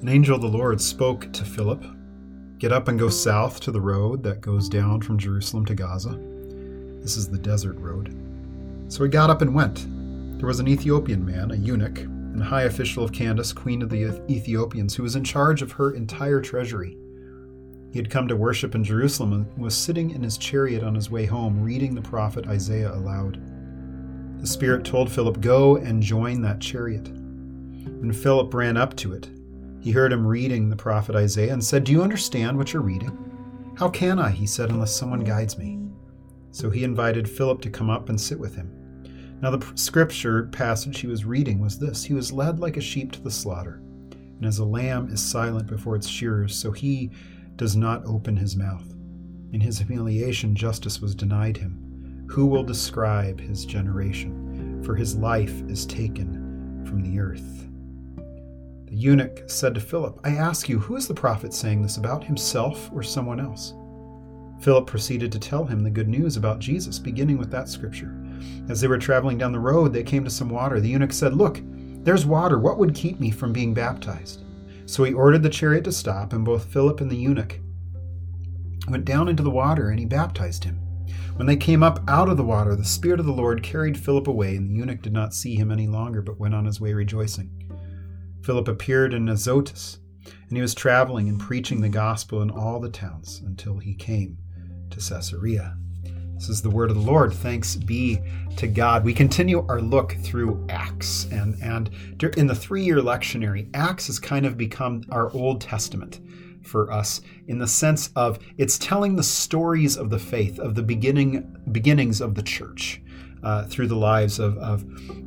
An angel of the Lord spoke to Philip Get up and go south to the road that goes down from Jerusalem to Gaza. This is the desert road. So he got up and went. There was an Ethiopian man, a eunuch, and high official of Candace, queen of the Ethiopians, who was in charge of her entire treasury. He had come to worship in Jerusalem and was sitting in his chariot on his way home, reading the prophet Isaiah aloud. The Spirit told Philip, Go and join that chariot. And Philip ran up to it, he heard him reading the prophet Isaiah and said, Do you understand what you're reading? How can I, he said, unless someone guides me? So he invited Philip to come up and sit with him. Now, the scripture passage he was reading was this He was led like a sheep to the slaughter, and as a lamb is silent before its shearers, so he does not open his mouth. In his humiliation, justice was denied him. Who will describe his generation? For his life is taken from the earth. The eunuch said to Philip, I ask you, who is the prophet saying this about, himself or someone else? Philip proceeded to tell him the good news about Jesus, beginning with that scripture. As they were traveling down the road, they came to some water. The eunuch said, Look, there's water. What would keep me from being baptized? So he ordered the chariot to stop, and both Philip and the eunuch went down into the water, and he baptized him. When they came up out of the water, the Spirit of the Lord carried Philip away, and the eunuch did not see him any longer, but went on his way rejoicing. Philip appeared in Azotus, and he was traveling and preaching the gospel in all the towns until he came to Caesarea. This is the word of the Lord. Thanks be to God. We continue our look through Acts, and and in the three-year lectionary, Acts has kind of become our Old Testament for us in the sense of it's telling the stories of the faith of the beginning beginnings of the church uh, through the lives of, of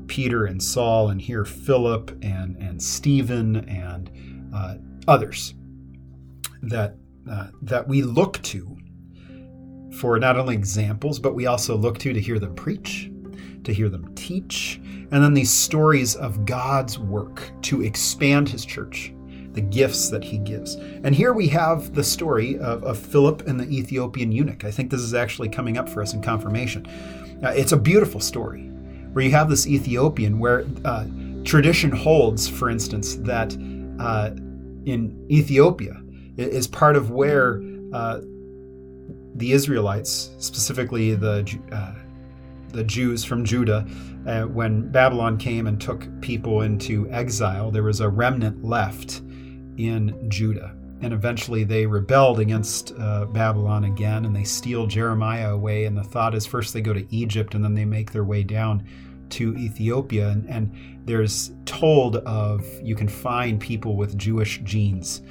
Peter and Saul, and here Philip and, and Stephen and uh, others that, uh, that we look to for not only examples, but we also look to to hear them preach, to hear them teach, and then these stories of God's work to expand his church, the gifts that he gives. And here we have the story of, of Philip and the Ethiopian eunuch. I think this is actually coming up for us in confirmation. Uh, it's a beautiful story where you have this Ethiopian where uh, tradition holds, for instance, that uh, in Ethiopia is part of where uh, the Israelites, specifically the uh, the Jews from Judah, uh, when Babylon came and took people into exile, there was a remnant left in Judah and eventually they rebelled against uh, Babylon again and they steal Jeremiah away. And the thought is first they go to Egypt and then they make their way down to Ethiopia. And, and there's told of you can find people with Jewish genes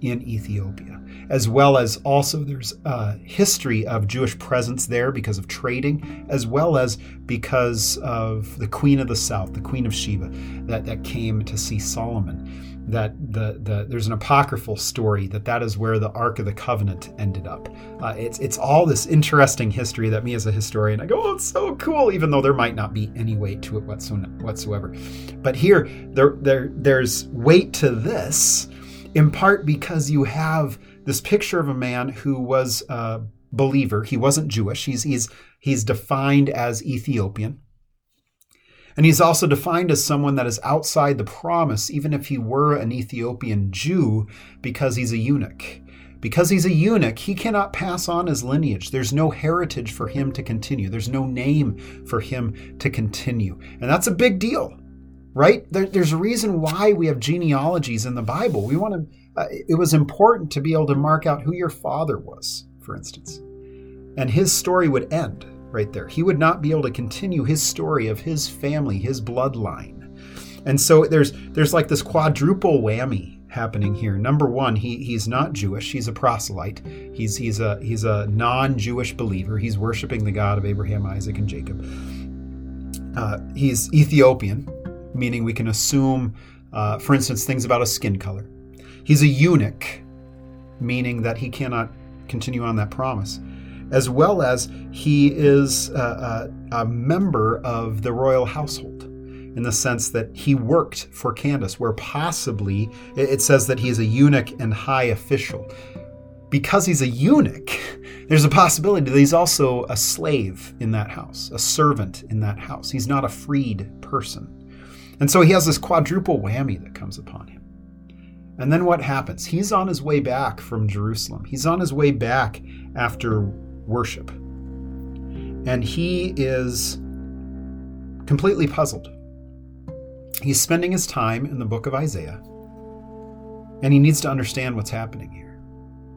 in Ethiopia, as well as also there's a history of Jewish presence there because of trading, as well as because of the Queen of the South, the Queen of Sheba, that, that came to see Solomon that the, the there's an apocryphal story that that is where the Ark of the Covenant ended up. Uh, it's it's all this interesting history that me as a historian I go, oh, it's so cool, even though there might not be any weight to it whatsoever. But here there there there's weight to this, in part because you have this picture of a man who was a believer. He wasn't Jewish. He's he's he's defined as Ethiopian and he's also defined as someone that is outside the promise, even if he were an Ethiopian Jew, because he's a eunuch. Because he's a eunuch, he cannot pass on his lineage. There's no heritage for him to continue, there's no name for him to continue. And that's a big deal, right? There, there's a reason why we have genealogies in the Bible. We want to, uh, it was important to be able to mark out who your father was, for instance. And his story would end right there. He would not be able to continue his story of his family, his bloodline. And so there's there's like this quadruple whammy happening here. Number one, he he's not Jewish. He's a proselyte. He's he's a he's a non-Jewish believer. He's worshiping the God of Abraham, Isaac, and Jacob. Uh, he's Ethiopian, meaning we can assume, uh, for instance, things about a skin color. He's a eunuch, meaning that he cannot continue on that promise as well as he is a, a, a member of the royal household in the sense that he worked for Candace, where possibly it says that he's a eunuch and high official. Because he's a eunuch, there's a possibility that he's also a slave in that house, a servant in that house. He's not a freed person. And so he has this quadruple whammy that comes upon him. And then what happens? He's on his way back from Jerusalem. He's on his way back after worship. And he is completely puzzled. He's spending his time in the book of Isaiah, and he needs to understand what's happening here.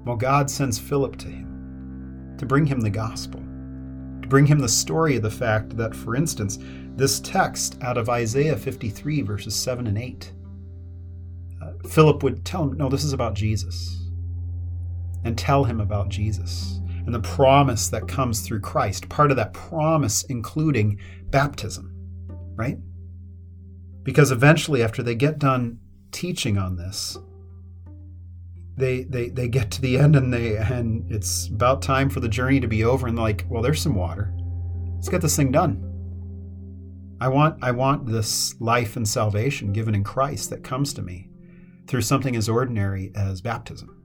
Well, God sends Philip to him to bring him the gospel, to bring him the story of the fact that, for instance, this text out of Isaiah 53, verses 7 and 8, uh, Philip would tell him, No, this is about Jesus, and tell him about Jesus and the promise that comes through Christ, part of that promise including baptism, right? Because eventually, after they get done teaching on this, they, they they get to the end and they and it's about time for the journey to be over and like, well, there's some water. Let's get this thing done. I want I want this life and salvation given in Christ that comes to me through something as ordinary as baptism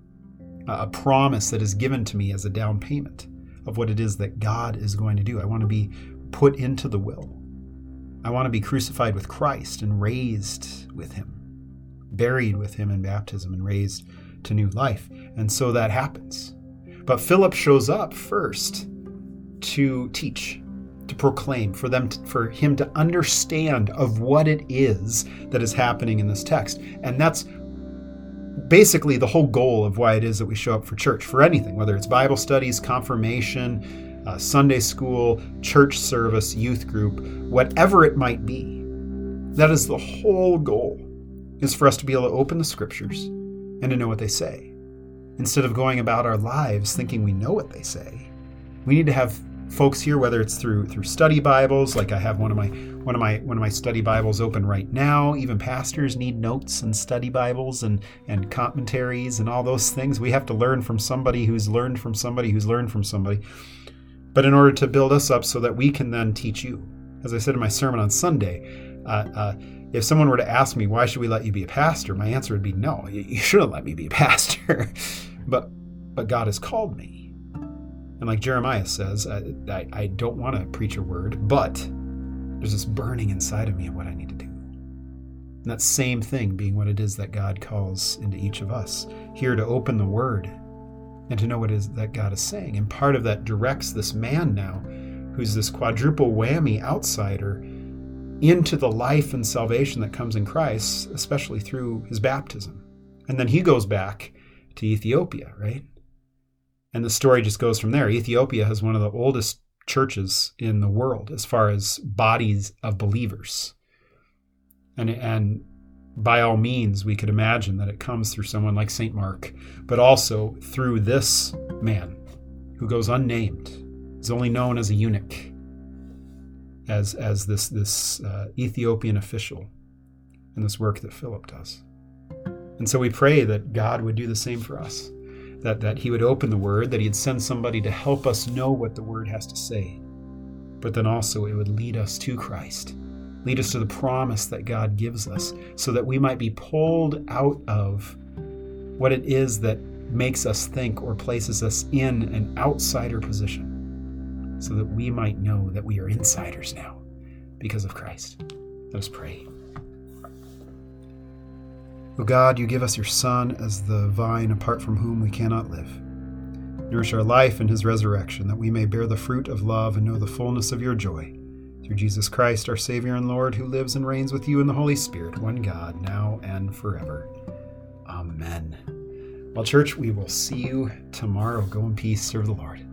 a promise that is given to me as a down payment of what it is that God is going to do. I want to be put into the will. I want to be crucified with Christ and raised with him, buried with him in baptism and raised to new life. And so that happens. But Philip shows up first to teach, to proclaim, for them to, for him to understand of what it is that is happening in this text. And that's basically the whole goal of why it is that we show up for church, for anything, whether it's Bible studies, confirmation, uh, Sunday school, church service, youth group, whatever it might be. That is the whole goal, is for us to be able to open the scriptures and to know what they say. Instead of going about our lives thinking we know what they say, we need to have folks here, whether it's through through study Bibles, like I have one of my one of my one of my study Bibles open right now. Even pastors need notes and study Bibles and and commentaries and all those things. We have to learn from somebody who's learned from somebody who's learned from somebody. But in order to build us up so that we can then teach you, as I said in my sermon on Sunday, uh, uh, if someone were to ask me why should we let you be a pastor, my answer would be no. You shouldn't let me be a pastor. but but God has called me and like Jeremiah says, I, I, I don't want to preach a word, but there's this burning inside of me of what I need to do. And that same thing being what it is that God calls into each of us here to open the word and to know what it is that God is saying. And part of that directs this man now, who's this quadruple whammy outsider, into the life and salvation that comes in Christ, especially through his baptism. And then he goes back to Ethiopia, right? And the story just goes from there. Ethiopia has one of the oldest churches in the world as far as bodies of believers. And, and by all means, we could imagine that it comes through someone like St. Mark, but also through this man who goes unnamed, is only known as a eunuch, as, as this, this uh, Ethiopian official in this work that Philip does. And so we pray that God would do the same for us that, that he would open the word, that he'd send somebody to help us know what the word has to say. But then also it would lead us to Christ, lead us to the promise that God gives us, so that we might be pulled out of what it is that makes us think or places us in an outsider position, so that we might know that we are insiders now because of Christ. Let us pray. O God, you give us your Son as the vine apart from whom we cannot live. Nourish our life in his resurrection, that we may bear the fruit of love and know the fullness of your joy. Through Jesus Christ, our Savior and Lord, who lives and reigns with you in the Holy Spirit, one God, now and forever. Amen. Well, church, we will see you tomorrow. Go in peace, serve the Lord.